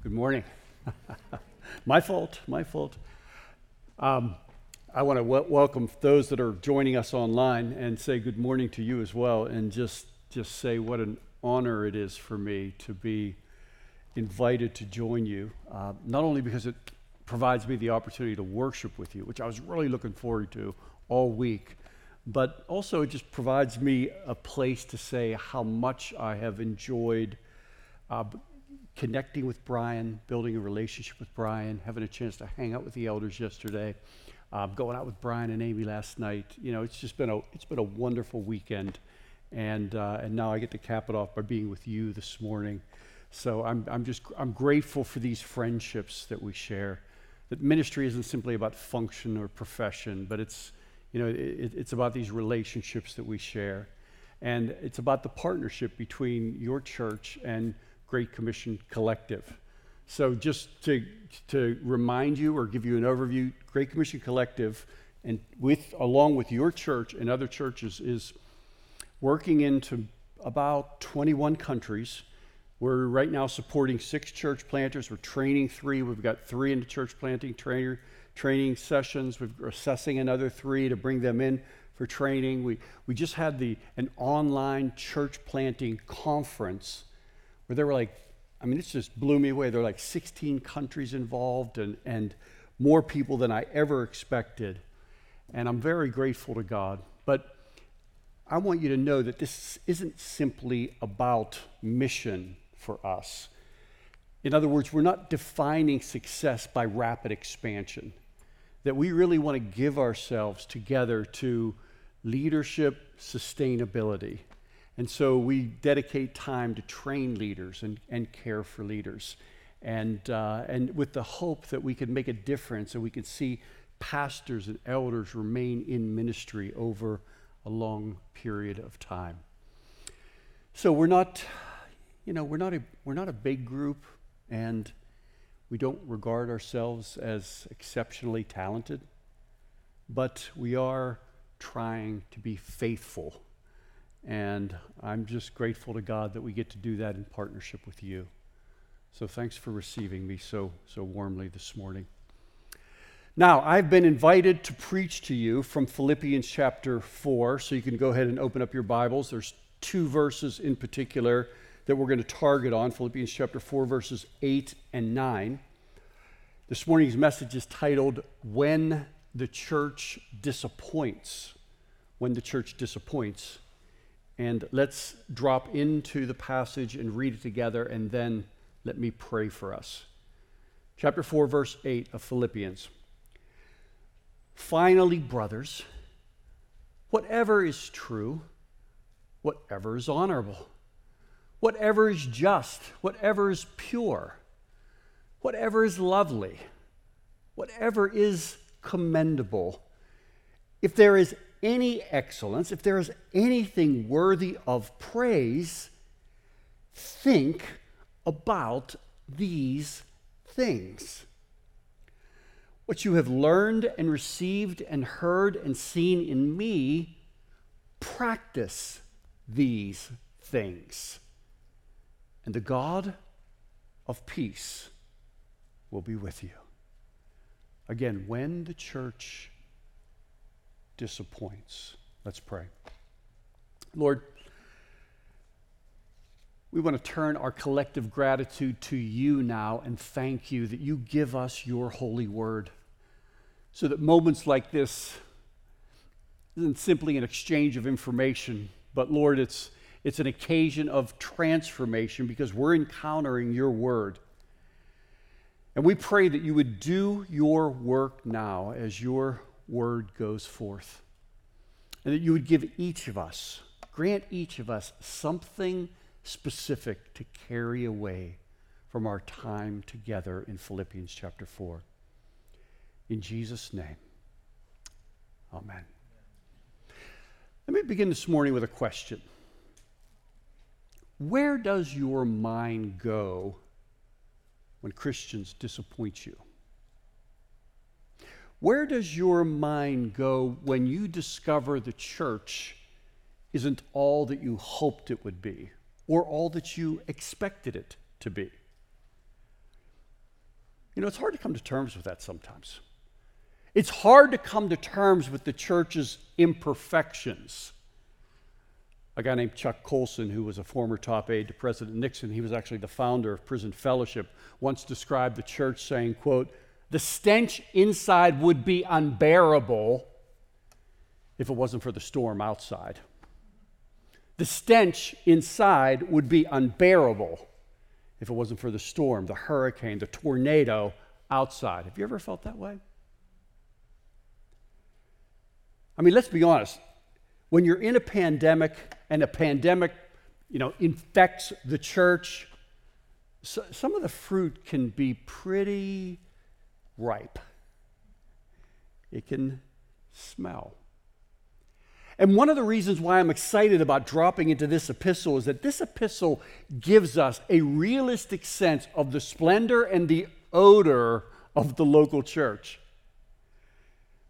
Good morning. my fault, my fault. Um, I want to w- welcome those that are joining us online and say good morning to you as well, and just just say what an honor it is for me to be invited to join you. Uh, not only because it provides me the opportunity to worship with you, which I was really looking forward to all week, but also it just provides me a place to say how much I have enjoyed. Uh, connecting with Brian, building a relationship with Brian, having a chance to hang out with the elders yesterday, um, going out with Brian and Amy last night. You know, it's just been a it's been a wonderful weekend, and uh, and now I get to cap it off by being with you this morning. So I'm I'm just I'm grateful for these friendships that we share. That ministry isn't simply about function or profession, but it's you know it, it's about these relationships that we share, and it's about the partnership between your church and Great Commission Collective. So, just to, to remind you or give you an overview, Great Commission Collective, and with, along with your church and other churches, is working into about 21 countries. We're right now supporting six church planters. We're training three. We've got three in the church planting trainer, training sessions. We're assessing another three to bring them in for training. We, we just had the, an online church planting conference where there were like, I mean, this just blew me away. There were like 16 countries involved and, and more people than I ever expected. And I'm very grateful to God. But I want you to know that this isn't simply about mission for us. In other words, we're not defining success by rapid expansion. That we really want to give ourselves together to leadership sustainability. And so we dedicate time to train leaders and, and care for leaders. And, uh, and with the hope that we can make a difference and we can see pastors and elders remain in ministry over a long period of time. So we're not, you know, we're not a, we're not a big group and we don't regard ourselves as exceptionally talented, but we are trying to be faithful and I'm just grateful to God that we get to do that in partnership with you. So thanks for receiving me so, so warmly this morning. Now, I've been invited to preach to you from Philippians chapter 4, so you can go ahead and open up your Bibles. There's two verses in particular that we're going to target on Philippians chapter 4, verses 8 and 9. This morning's message is titled, When the Church Disappoints. When the Church Disappoints. And let's drop into the passage and read it together, and then let me pray for us. Chapter 4, verse 8 of Philippians. Finally, brothers, whatever is true, whatever is honorable, whatever is just, whatever is pure, whatever is lovely, whatever is commendable, if there is any excellence, if there is anything worthy of praise, think about these things. What you have learned and received and heard and seen in me, practice these things. And the God of peace will be with you. Again, when the church disappoints. Let's pray. Lord, we want to turn our collective gratitude to you now and thank you that you give us your holy word so that moments like this isn't simply an exchange of information, but Lord, it's, it's an occasion of transformation because we're encountering your word. And we pray that you would do your work now as your word goes forth. And that you would give each of us, grant each of us something specific to carry away from our time together in Philippians chapter 4. In Jesus' name, amen. Let me begin this morning with a question Where does your mind go when Christians disappoint you? Where does your mind go when you discover the church isn't all that you hoped it would be or all that you expected it to be? You know, it's hard to come to terms with that sometimes. It's hard to come to terms with the church's imperfections. A guy named Chuck Colson, who was a former top aide to President Nixon, he was actually the founder of Prison Fellowship, once described the church saying, quote, the stench inside would be unbearable if it wasn't for the storm outside. The stench inside would be unbearable if it wasn't for the storm, the hurricane, the tornado outside. Have you ever felt that way? I mean, let's be honest. When you're in a pandemic and a pandemic, you know, infects the church, so, some of the fruit can be pretty ripe. It can smell. And one of the reasons why I'm excited about dropping into this epistle is that this epistle gives us a realistic sense of the splendor and the odor of the local church.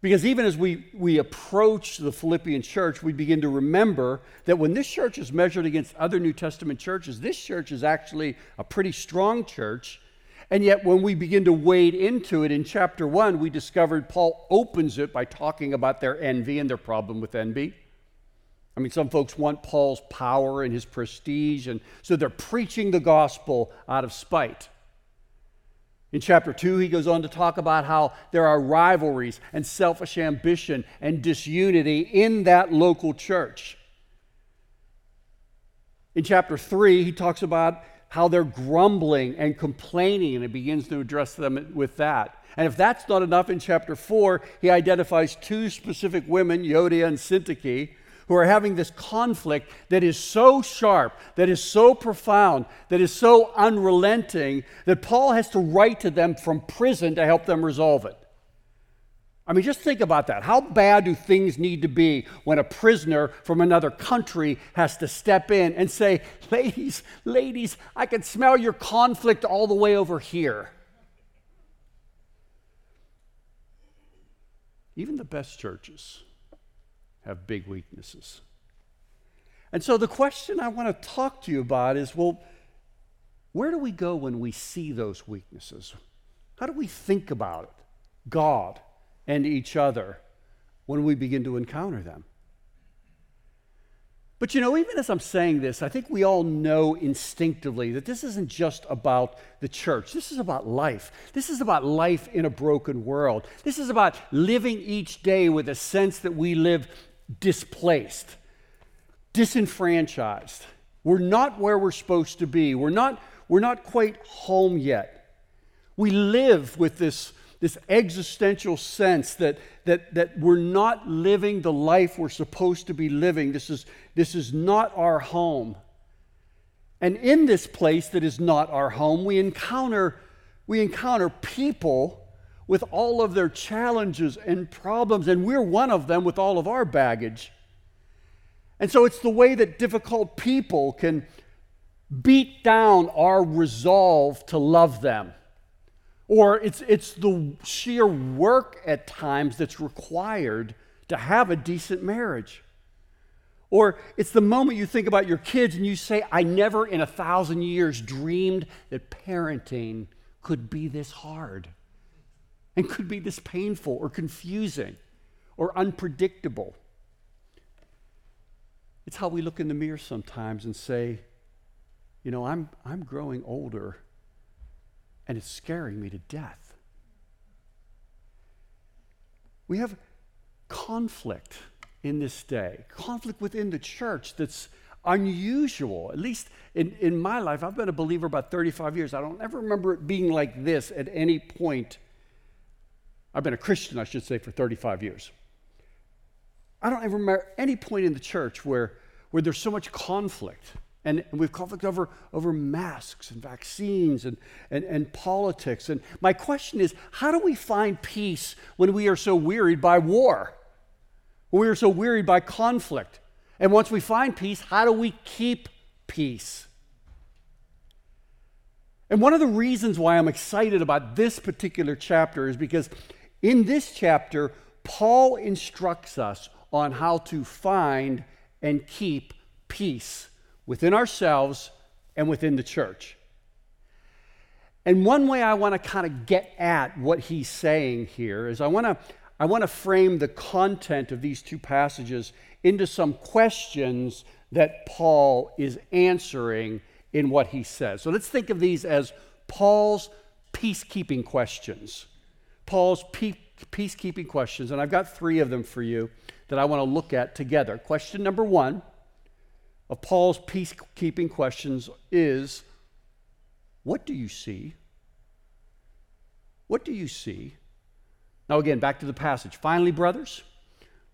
Because even as we, we approach the Philippian church, we begin to remember that when this church is measured against other New Testament churches, this church is actually a pretty strong church. And yet, when we begin to wade into it in chapter one, we discovered Paul opens it by talking about their envy and their problem with envy. I mean, some folks want Paul's power and his prestige, and so they're preaching the gospel out of spite. In chapter 2, he goes on to talk about how there are rivalries and selfish ambition and disunity in that local church. In chapter 3, he talks about how they're grumbling and complaining, and he begins to address them with that. And if that's not enough, in chapter 4, he identifies two specific women, Euodia and Syntyche, who are having this conflict that is so sharp, that is so profound, that is so unrelenting, that Paul has to write to them from prison to help them resolve it. I mean, just think about that. How bad do things need to be when a prisoner from another country has to step in and say, Ladies, ladies, I can smell your conflict all the way over here? Even the best churches have big weaknesses. And so the question I want to talk to you about is well, where do we go when we see those weaknesses? How do we think about it, God and each other, when we begin to encounter them? But you know, even as I'm saying this, I think we all know instinctively that this isn't just about the church. This is about life. This is about life in a broken world. This is about living each day with a sense that we live displaced, disenfranchised. We're not where we're supposed to be. We're not, we're not quite home yet. We live with this, this existential sense that, that, that we're not living the life we're supposed to be living. This is, this is not our home. And in this place that is not our home, we encounter, we encounter people with all of their challenges and problems, and we're one of them with all of our baggage. And so it's the way that difficult people can beat down our resolve to love them. Or it's, it's the sheer work at times that's required to have a decent marriage. Or it's the moment you think about your kids and you say, I never in a thousand years dreamed that parenting could be this hard and could be this painful or confusing or unpredictable. It's how we look in the mirror sometimes and say, you know, I'm, I'm growing older and it's scaring me to death. We have conflict in this day, conflict within the church that's unusual. At least in, in my life, I've been a believer about 35 years. I don't ever remember it being like this at any point I've been a Christian, I should say, for 35 years. I don't ever remember any point in the church where, where there's so much conflict. And, and we've conflict over, over masks and vaccines and, and, and politics. And my question is how do we find peace when we are so wearied by war? When we are so wearied by conflict? And once we find peace, how do we keep peace? And one of the reasons why I'm excited about this particular chapter is because in this chapter, Paul instructs us on how to find and keep peace within ourselves and within the church. And one way I want to kind of get at what he's saying here is I want to I want to frame the content of these two passages into some questions that Paul is answering in what he says. So let's think of these as Paul's peacekeeping questions. Paul's peacekeeping questions, and I've got three of them for you that I want to look at together. Question number one of Paul's peacekeeping questions is What do you see? What do you see? Now, again, back to the passage. Finally, brothers,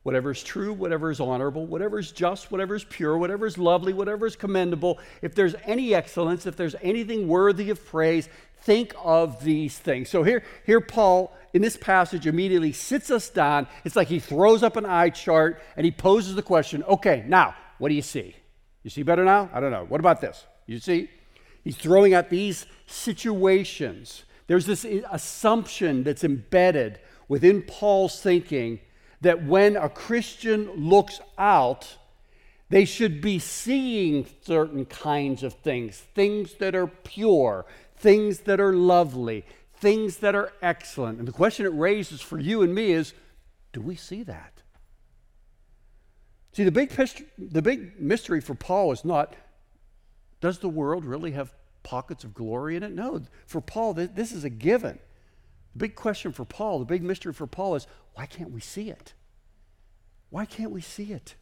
whatever is true, whatever is honorable, whatever is just, whatever is pure, whatever is lovely, whatever is commendable, if there's any excellence, if there's anything worthy of praise, think of these things. So here, here Paul in this passage immediately sits us down. It's like he throws up an eye chart and he poses the question, okay, now, what do you see? You see better now? I don't know. What about this? You see? He's throwing out these situations. There's this assumption that's embedded within Paul's thinking that when a Christian looks out, they should be seeing certain kinds of things, things that are pure, things that are lovely, things that are excellent. And the question it raises for you and me is do we see that? See, the big, the big mystery for Paul is not does the world really have pockets of glory in it? No. For Paul, this is a given. The big question for Paul, the big mystery for Paul is why can't we see it? Why can't we see it?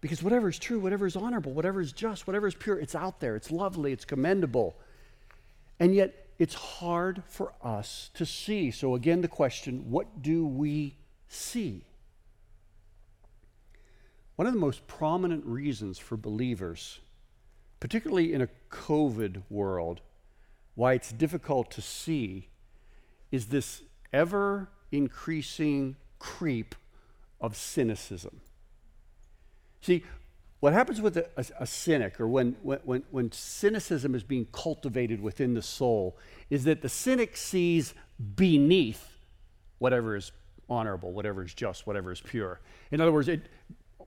Because whatever is true, whatever is honorable, whatever is just, whatever is pure, it's out there. It's lovely, it's commendable. And yet, it's hard for us to see. So, again, the question what do we see? One of the most prominent reasons for believers, particularly in a COVID world, why it's difficult to see is this ever increasing creep of cynicism. See, what happens with a, a, a, cynic, or when, when, when cynicism is being cultivated within the soul, is that the cynic sees beneath whatever is honorable, whatever is just, whatever is pure. In other words, it,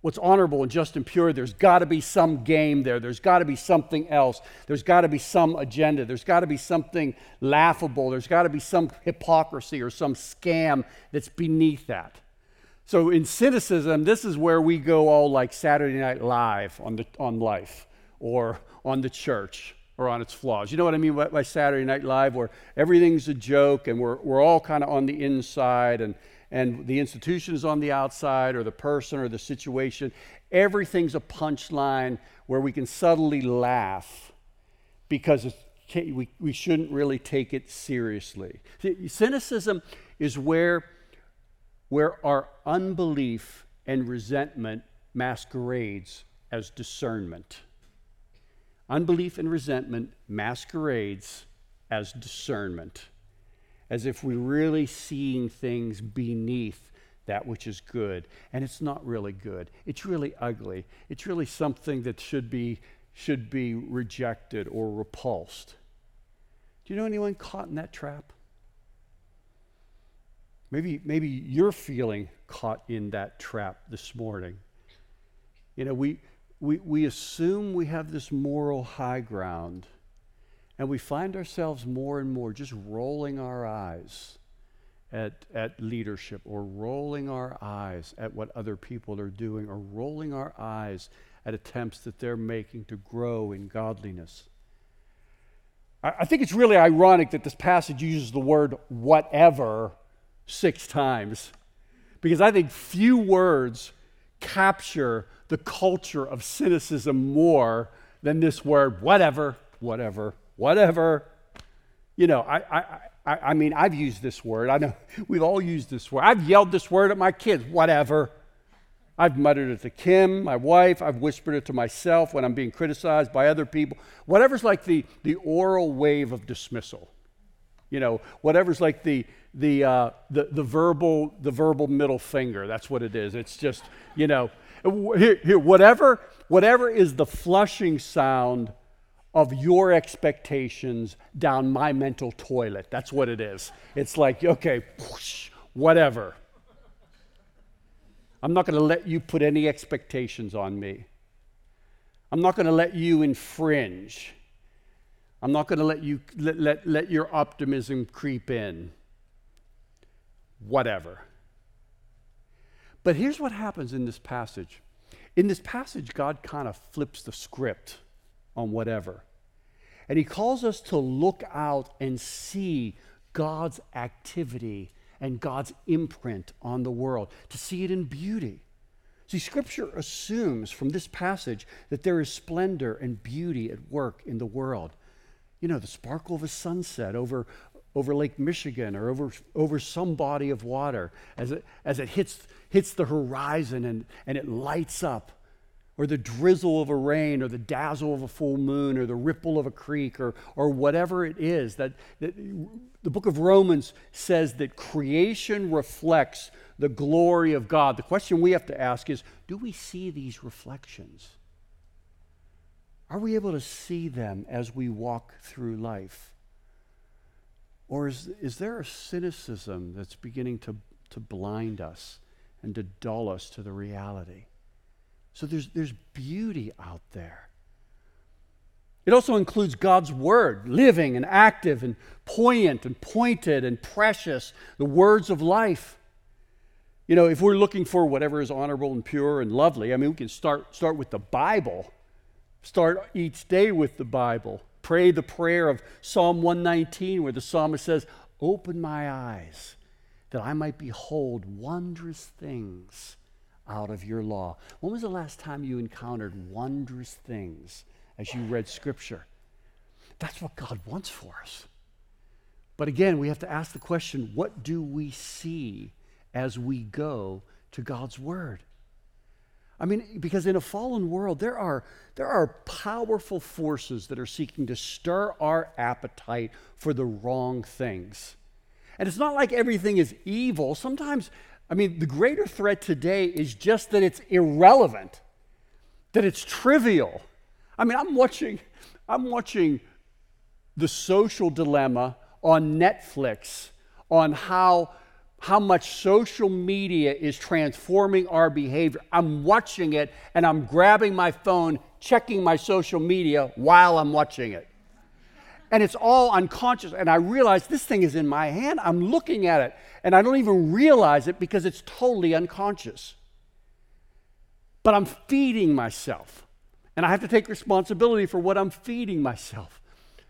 what's honorable and just and pure, there's got to be some game there. There's got to be something else. There's got to be some agenda. There's got to be something laughable. There's got to be some hypocrisy or some scam that's beneath that. So in cynicism, this is where we go all like Saturday Night Live on, the, on life or on the church or on its flaws. You know what I mean by, Saturday Night Live, where everything's a joke and we're, we're all kind of on the inside and and the institution is on the outside, or the person, or the situation. Everything's a punchline where we can subtly laugh because we, we shouldn't really take it seriously. Cynicism is where, where our unbelief and resentment masquerades as discernment. Unbelief and resentment masquerades as discernment as if we're really seeing things beneath that which is good. And it's not really good. It's really ugly. It's really something that should be, should be rejected or repulsed. Do you know anyone caught in that trap? Maybe, maybe you're feeling caught in that trap this morning. You know, we, we, we assume we have this moral high ground and we find ourselves more and more just rolling our eyes at, at leadership or rolling our eyes at what other people are doing or rolling our eyes at attempts that they're making to grow in godliness. I, I think it's really ironic that this passage uses the word whatever six times because I think few words capture the culture of cynicism more than this word whatever, whatever, whatever. You know, I, I, I, I mean, I've used this word. I know we've all used this word. I've yelled this word at my kids, whatever. I've muttered it to Kim, my wife. I've whispered it to myself when I'm being criticized by other people. Whatever's like the, the oral wave of dismissal. You know, whatever's like the, the, uh, the, the, verbal, the verbal middle finger. That's what it is. It's just, you know, here, here, whatever, whatever is the flushing sound of your expectations down my mental toilet. That's what it is. It's like, okay, whoosh, whatever. I'm not going to let you put any expectations on me. I'm not going to let you infringe. I'm not going to let you let, let, let your optimism creep in. Whatever. But here's what happens in this passage. In this passage, God kind of flips the script on whatever. And he calls us to look out and see God's activity and God's imprint on the world, to see it in beauty. See, Scripture assumes from this passage that there is splendor and beauty at work in the world. You know, the sparkle of a sunset over, over Lake Michigan or over, over some body of water as it, as it hits, hits the horizon and, and it lights up or the drizzle of a rain, or the dazzle of a full moon, or the ripple of a creek, or, or whatever it is. That, that the book of Romans says that creation reflects the glory of God. The question we have to ask is do we see these reflections? Are we able to see them as we walk through life? Or is, is there a cynicism that's beginning to, to blind us and to dull us to the reality? So there's, there's beauty out there. It also includes God's word, living and active and poignant and pointed and precious, the words of life. You know, if we're looking for whatever is honorable and pure and lovely, I mean, we can start, start with the Bible. Start each day with the Bible. Pray the prayer of Psalm 119, where the psalmist says, Open my eyes that I might behold wondrous things out of your law. When was the last time you encountered wondrous things as you read Scripture? That's what God wants for us. But again, we have to ask the question what do we see as we go to God's Word? I mean, because in a fallen world, there are, there are powerful forces that are seeking to stir our appetite for the wrong things. And it's not like everything is evil. Sometimes I mean, the greater threat today is just that it's irrelevant, that it's trivial. I mean, I'm watching, I'm watching the social dilemma on Netflix on how how much social media is transforming our behavior. I'm watching it and I'm grabbing my phone, checking my social media while I'm watching it and it's all unconscious. And I realize this thing is in my hand. I'm looking at it, and I don't even realize it because it's totally unconscious. But I'm feeding myself, and I have to take responsibility for what I'm feeding myself.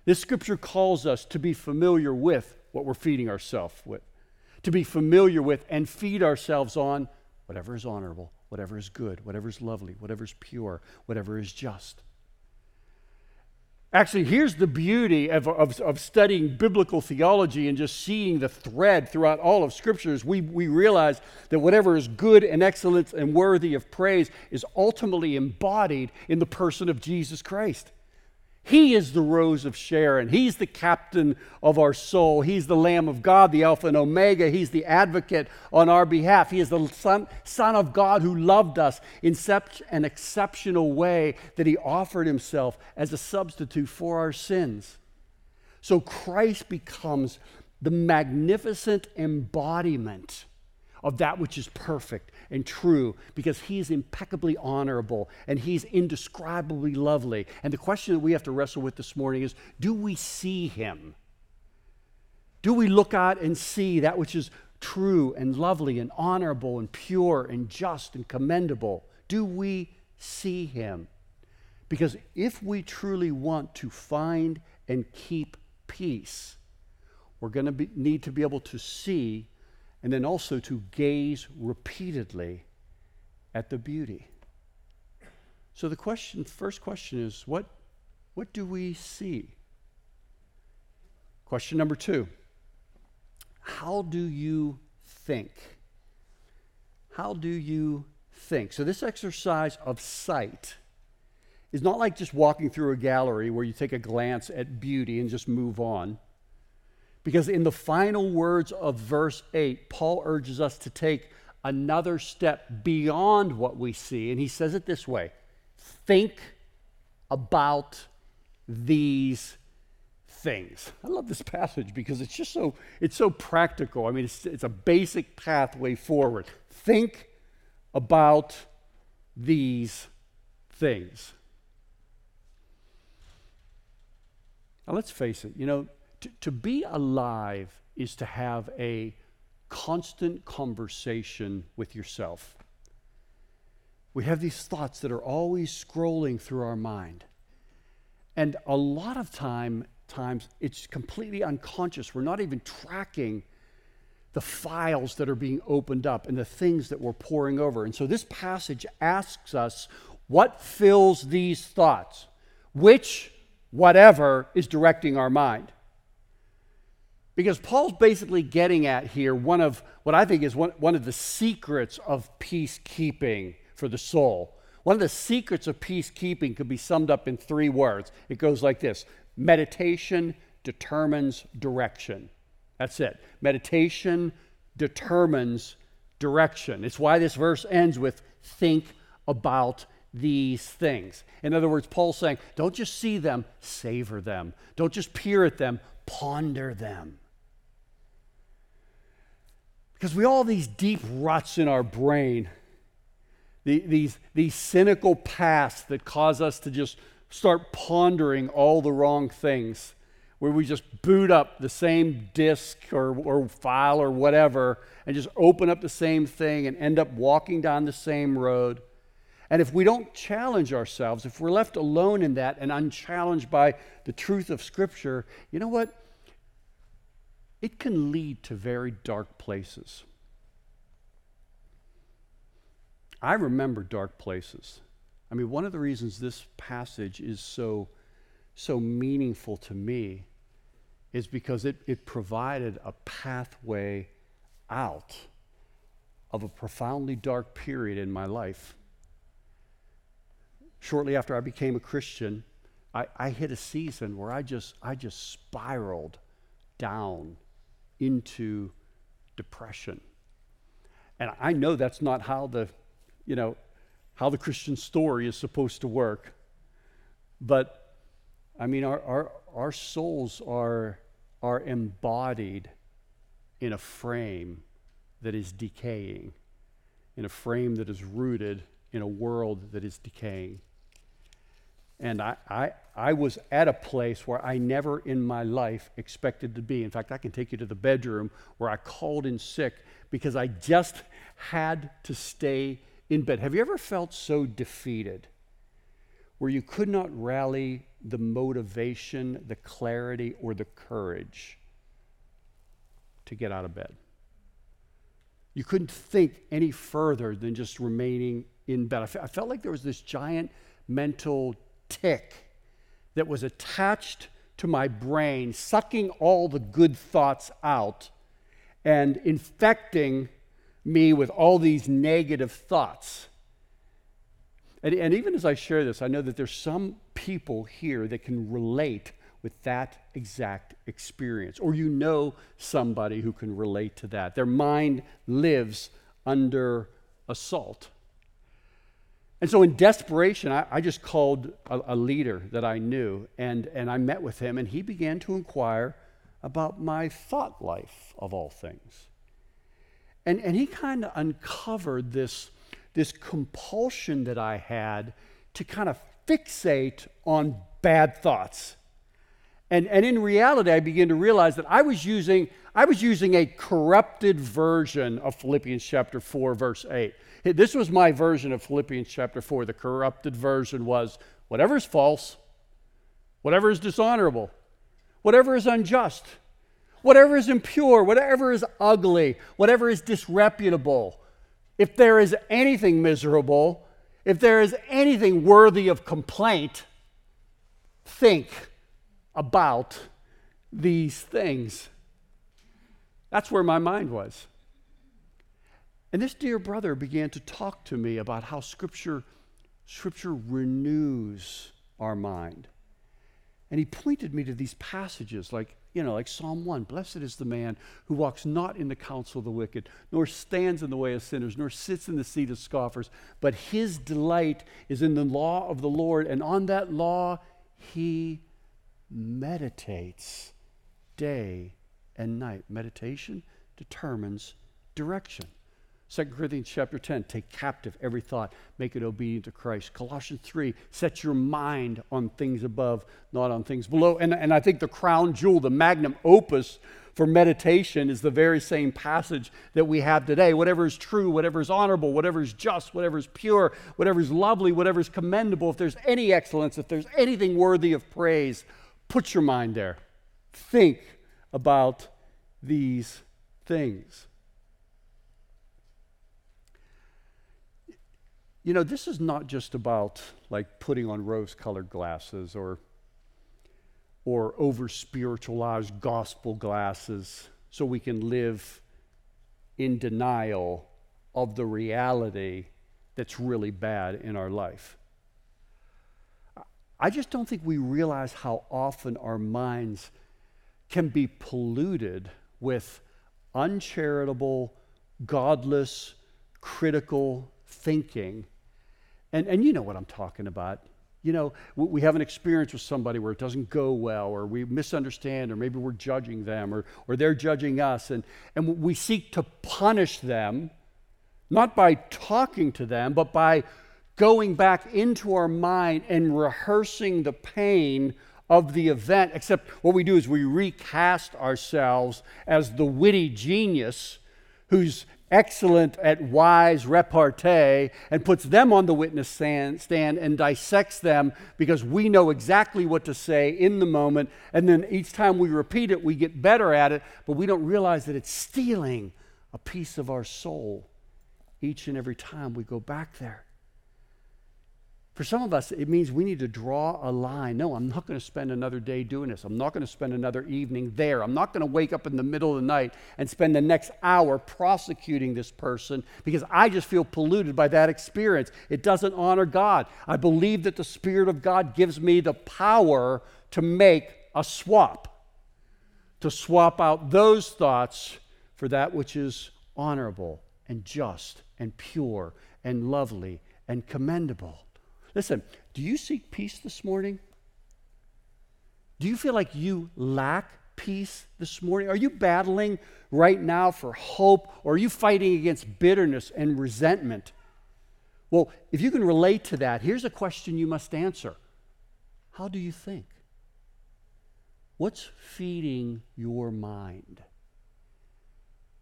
This scripture calls us to be familiar with what we're feeding ourselves with, to be familiar with and feed ourselves on whatever is honorable, whatever is good, whatever is lovely, whatever is pure, whatever is just. Actually, here's the beauty of, of, of, studying biblical theology and just seeing the thread throughout all of scriptures. We, we realize that whatever is good and excellent and worthy of praise is ultimately embodied in the person of Jesus Christ. He is the rose of Sharon. He's the captain of our soul. He's the Lamb of God, the Alpha and Omega. He's the advocate on our behalf. He is the Son, Son of God who loved us in such an exceptional way that He offered Himself as a substitute for our sins. So Christ becomes the magnificent embodiment of that which is perfect and true because he is impeccably honorable and he's indescribably lovely. And the question that we have to wrestle with this morning is do we see him? Do we look out and see that which is true and lovely and honorable and pure and just and commendable? Do we see him? Because if we truly want to find and keep peace, we're going to need to be able to see and then also to gaze repeatedly at the beauty. So the question, first question is what, what do we see? Question number two How do you think? How do you think? So, this exercise of sight is not like just walking through a gallery where you take a glance at beauty and just move on. Because in the final words of verse 8, Paul urges us to take another step beyond what we see. And he says it this way think about these things. I love this passage because it's just so it's so practical. I mean, it's, it's a basic pathway forward. Think about these things. Now, let's face it, you know, to, to be alive is to have a constant conversation with yourself. We have these thoughts that are always scrolling through our mind. And a lot of time, times it's completely unconscious. We're not even tracking the files that are being opened up and the things that we're poring over. And so this passage asks us what fills these thoughts? Which, whatever, is directing our mind? Because Paul's basically getting at here one of what I think is one, one of the secrets of peacekeeping for the soul. One of the secrets of peacekeeping could be summed up in three words. It goes like this meditation determines direction. That's it. Meditation determines direction. It's why this verse ends with think about these things. In other words, Paul's saying, don't just see them, savor them. Don't just peer at them, ponder them. Because we all have these deep ruts in our brain, these, these cynical pasts that cause us to just start pondering all the wrong things where we just boot up the same disk or, or file or whatever and just open up the same thing and end up walking down the same road. And if we don't challenge ourselves, if we're left alone in that and unchallenged by the truth of Scripture, you know what? It can lead to very dark places. I remember dark places. I mean, one of the reasons this passage is so, so meaningful to me is because it, it provided a pathway out of a profoundly dark period in my life. Shortly after I became a Christian, I, I hit a season where I just, I just spiraled down into depression. And I know that's not how the, you know, how the Christian story is supposed to work. But I mean, our, our, our souls are, are embodied in a frame that is decaying, in a frame that is rooted in a world that is decaying. And I, I, I was at a place where I never in my life expected to be. In fact, I can take you to the bedroom where I called in sick because I just had to stay in bed. Have you ever felt so defeated where you could not rally the motivation, the clarity, or the courage to get out of bed. You couldn't think any further than just remaining in bed. I, felt like there was this giant mental tick that was attached to my brain, sucking all the good thoughts out and infecting me with all these negative thoughts. And, and even as I share this, I know that there's some people here that can relate with that exact experience, or you know somebody who can relate to that. Their mind lives under assault. And so, in desperation, I, I just called a, a, leader that I knew, and, and I met with him, and he began to inquire about my thought life of all things. And, and he kind of uncovered this this compulsion that I had to kind of fixate on bad thoughts. And, and in reality, I began to realize that I was using, I was using a corrupted version of Philippians chapter 4, verse 8. This was my version of Philippians chapter 4. The corrupted version was whatever is false, whatever is dishonorable, whatever is unjust, whatever is impure, whatever is ugly, whatever is disreputable, if there is anything miserable, if there is anything worthy of complaint, think about these things. That's where my mind was. And this dear brother began to talk to me about how scripture scripture renews our mind. And he pointed me to these passages like you know, like Psalm 1 Blessed is the man who walks not in the counsel of the wicked, nor stands in the way of sinners, nor sits in the seat of scoffers, but his delight is in the law of the Lord, and on that law he meditates day and night. Meditation determines direction. 2 Corinthians chapter 10, take captive every thought, make it obedient to Christ. Colossians 3, set your mind on things above, not on things below. And, and I think the crown jewel, the magnum opus for meditation is the very same passage that we have today. Whatever is true, whatever is honorable, whatever is just, whatever is pure, whatever is lovely, whatever is commendable, if there's any excellence, if there's anything worthy of praise, put your mind there. Think about these things. You know, this is not just about like putting on rose colored glasses or, or over spiritualized gospel glasses so we can live in denial of the reality that's really bad in our life. I just don't think we realize how often our minds can be polluted with uncharitable, godless, critical thinking and, and you know what I'm talking about. You know, we have an experience with somebody where it doesn't go well, or we misunderstand, or maybe we're judging them, or, or they're judging us, and, and we seek to punish them, not by talking to them, but by going back into our mind and rehearsing the pain of the event. Except what we do is we recast ourselves as the witty genius who's excellent at wise repartee and puts them on the witness stand, and dissects them because we know exactly what to say in the moment. And then each time we repeat it, we get better at it, but we don't realize that it's stealing a piece of our soul each and every time we go back there. For some of us, it means we need to draw a line. No, I'm not going to spend another day doing this. I'm not going to spend another evening there. I'm not going to wake up in the middle of the night and spend the next hour prosecuting this person because I just feel polluted by that experience. It doesn't honor God. I believe that the Spirit of God gives me the power to make a swap, to swap out those thoughts for that which is honorable and just and pure and lovely and commendable. Listen, do you seek peace this morning? Do you feel like you lack peace this morning? Are you battling right now for hope or are you fighting against bitterness and resentment? Well, if you can relate to that, here's a question you must answer How do you think? What's feeding your mind?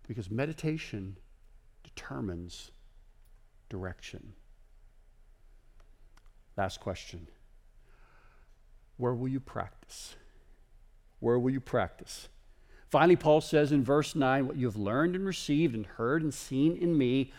Because meditation determines direction. Last question Where will you practice? Where will you practice? Finally, Paul says in verse 9, What you have learned and received and heard and seen in me,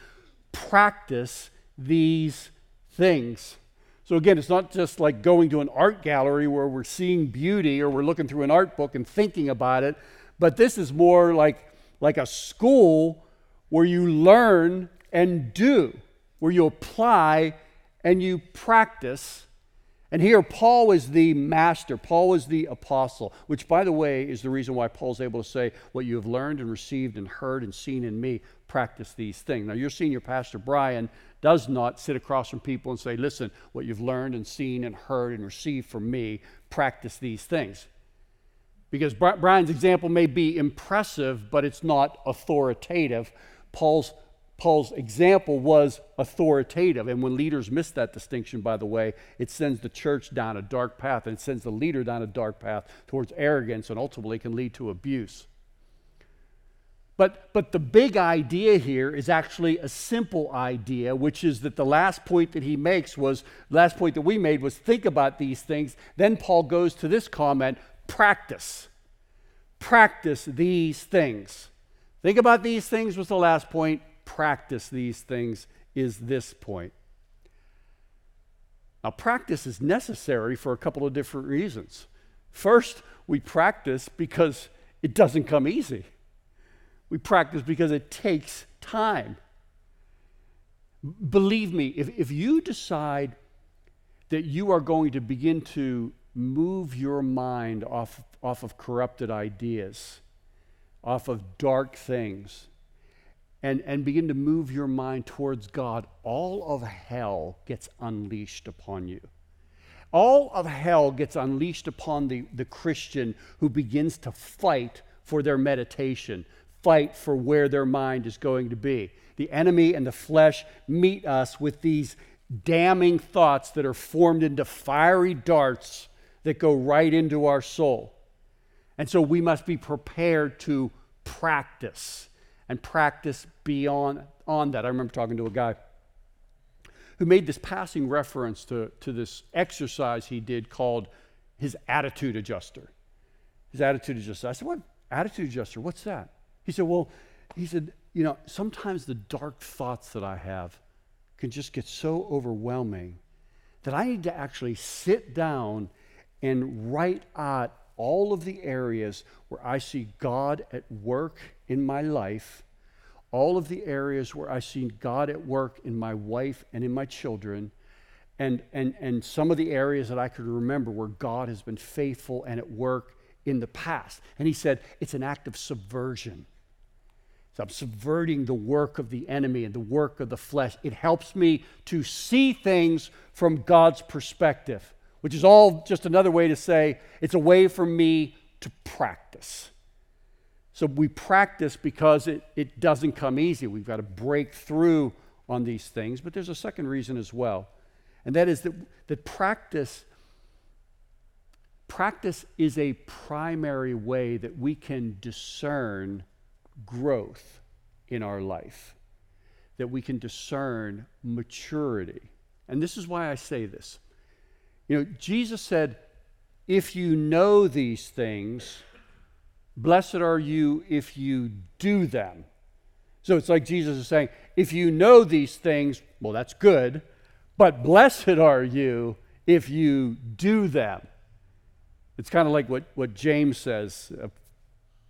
practice these things. So, again, it's not just like going to an art gallery where we're seeing beauty or we're looking through an art book and thinking about it, but this is more like, like a school where you learn and do, where you apply and you practice. And here, Paul is the master. Paul is the apostle, which, by the way, is the reason why Paul's able to say, What you have learned and received and heard and seen in me, practice these things. Now, your senior pastor, Brian, does not sit across from people and say, Listen, what you've learned and seen and heard and received from me, practice these things. Because Brian's example may be impressive, but it's not authoritative. Paul's Paul's example was authoritative. And when leaders miss that distinction, by the way, it sends the church down a dark path and it sends the leader down a dark path towards arrogance and ultimately can lead to abuse. But, but the big idea here is actually a simple idea, which is that the last point that he makes was, last point that we made was think about these things. Then Paul goes to this comment practice. Practice these things. Think about these things was the last point practice these things is this point. Now, practice is necessary for a couple of different reasons. First, we practice because it doesn't come easy. We practice because it takes time. Believe me, if, if you decide that you are going to begin to move your mind off, off of corrupted ideas, off of dark things, and, and begin to move your mind towards God, all of hell gets unleashed upon you. All of hell gets unleashed upon the, the Christian who begins to fight for their meditation. fight for where their mind is going to be. The enemy and the flesh meet us with these damning thoughts that are formed into fiery darts that go right into our soul. And so we must be prepared to practice and practice beyond on that. I remember talking to a guy who made this passing reference to, to this exercise he did called his attitude adjuster. His attitude adjuster. I said, What attitude adjuster? What's that? He said, Well, he said, you know, sometimes the dark thoughts that I have can just get so overwhelming that I need to actually sit down and write out all of the areas where I see God at work in my life, all of the areas where I see God at work in my wife and in my children, and, and, and some of the areas that I could remember where God has been faithful and at work in the past. And he said, it's an act of subversion. So I'm subverting the work of the enemy and the work of the flesh. It helps me to see things from God's perspective, which is all just another way to say it's a way for me to practice. So we practice because it, it doesn't come easy. We've got to break through on these things. But there's a second reason as well, and that is that, that practice. Practice is a primary way that we can discern growth in our life, that we can discern maturity. And this is why I say this. You know, Jesus said, If you know these things, blessed are you if you do them. So it's like Jesus is saying, If you know these things, well, that's good, but blessed are you if you do them. It's kind of like what, what James says, uh,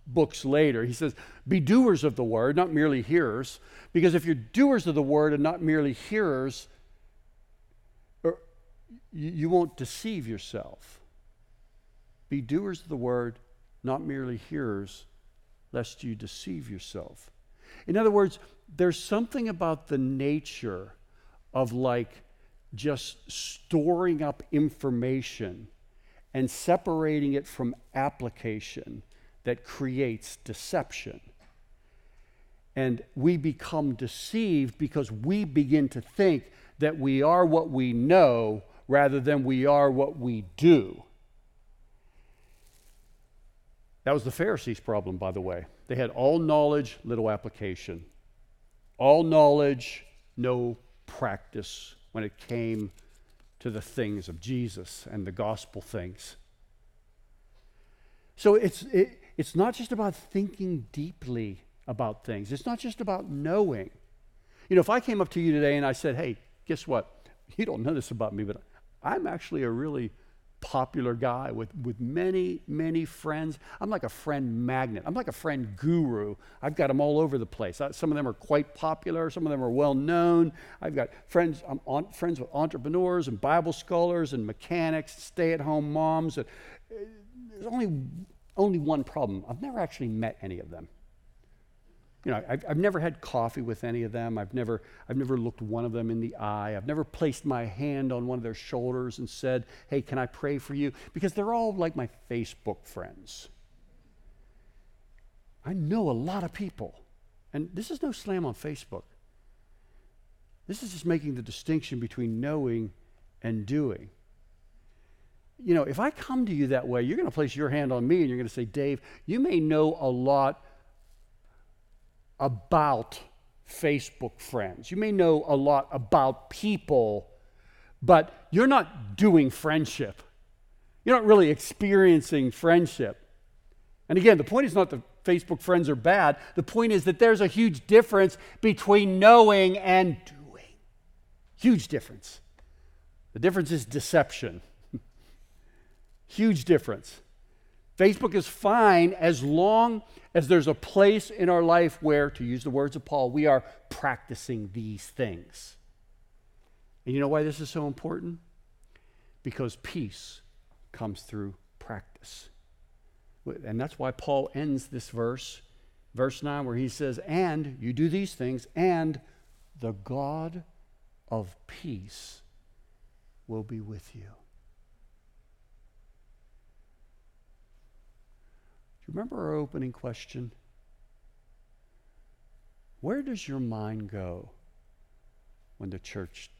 books later. He says, Be doers of the word, not merely hearers. Because if you're doers of the word and not merely hearers, er, you won't deceive yourself. Be doers of the word, not merely hearers, lest you deceive yourself. In other words, there's something about the nature of like just storing up information and separating it from application that creates deception. And we become deceived because we begin to think that we are what we know rather than we are what we do. That was the Pharisees' problem, by the way. They had all knowledge, little application. All knowledge, no practice when it came to the things of Jesus and the gospel things. So it's, it, it's not just about thinking deeply about things, it's not just about knowing. You know, if I came up to you today and I said, hey, guess what? You don't know this about me, but I'm actually a really popular guy with, with many, many friends. I'm like a friend magnet. I'm like a friend guru. I've got them all over the place. Some of them are quite popular. Some of them are well known. I've got friends. I'm on, friends with entrepreneurs and Bible scholars and mechanics, stay-at-home moms. And, uh, there's only only one problem I've never actually met any of them. You know, I've, I've never had coffee with any of them. I've never, I've never looked one of them in the eye. I've never placed my hand on one of their shoulders and said, Hey, can I pray for you? Because they're all like my Facebook friends. I know a lot of people. And this is no slam on Facebook. This is just making the distinction between knowing and doing you know, if I come to you that way, you're going to place your hand on me and you're going to say, Dave, you may know a lot about Facebook friends. You may know a lot about people, but you're not doing friendship. You're not really experiencing friendship. And again, the point is not that Facebook friends are bad. The point is that there's a huge difference between knowing and doing. Huge difference. The difference is deception. Huge difference. Facebook is fine as long as there's a place in our life where, to use the words of Paul, we are practicing these things. And you know why this is so important? Because peace comes through practice. And that's why Paul ends this verse, verse 9, where he says, And you do these things, and the God of peace will be with you. Remember our opening question? Where does your mind go when the church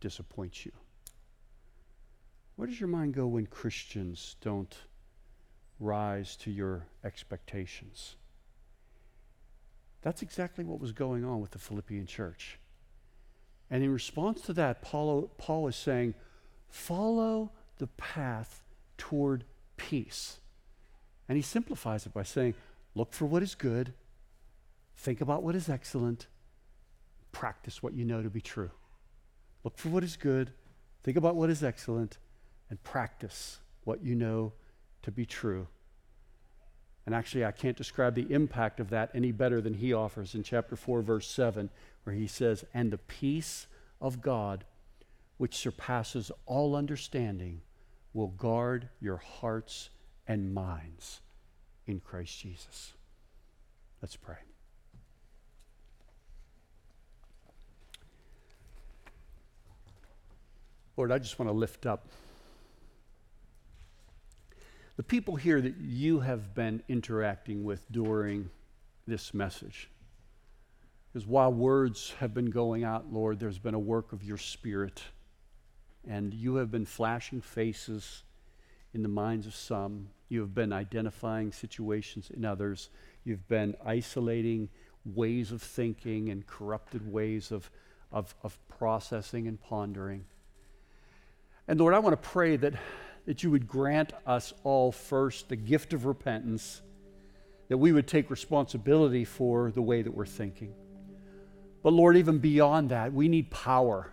disappoints you? Where does your mind go when Christians don't rise to your expectations? That's exactly what was going on with the Philippian church. And in response to that, Paul, Paul is saying, follow the path toward peace. And he simplifies it by saying, look for what is good, think about what is excellent, practice what you know to be true. Look for what is good, think about what is excellent, and practice what you know to be true. And actually, I can't describe the impact of that any better than he offers in chapter 4, verse 7, where he says, And the peace of God, which surpasses all understanding, will guard your hearts and minds in Christ Jesus. Let's pray. Lord, I just want to lift up the people here that you have been interacting with during this message. Because while words have been going out, Lord, there's been a work of your Spirit. And you have been flashing faces in the minds of some. You have been identifying situations in others. You've been isolating ways of thinking and corrupted ways of, of, of processing and pondering. And Lord, I want to pray that that you would grant us all first the gift of repentance, that we would take responsibility for the way that we're thinking. But Lord, even beyond that, we need power.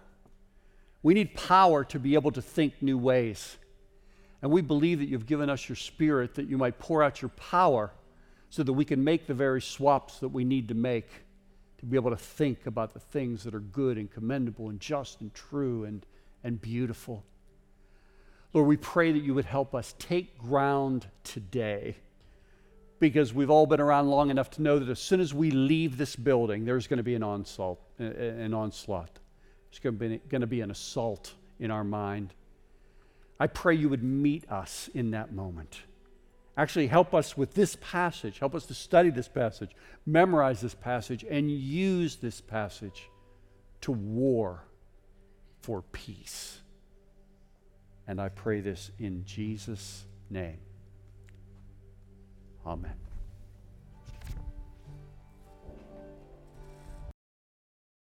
We need power to be able to think new ways. And we believe that you've given us your spirit that you might pour out your power so that we can make the very swaps that we need to make to be able to think about the things that are good and commendable and just and true and, and beautiful. Lord, we pray that you would help us take ground today because we've all been around long enough to know that as soon as we leave this building, there's going to be an onslaught. An onslaught. There's going to, be, going to be an assault in our mind. I pray you would meet us in that moment. Actually, help us with this passage. Help us to study this passage, memorize this passage, and use this passage to war for peace. And I pray this in Jesus' name. Amen.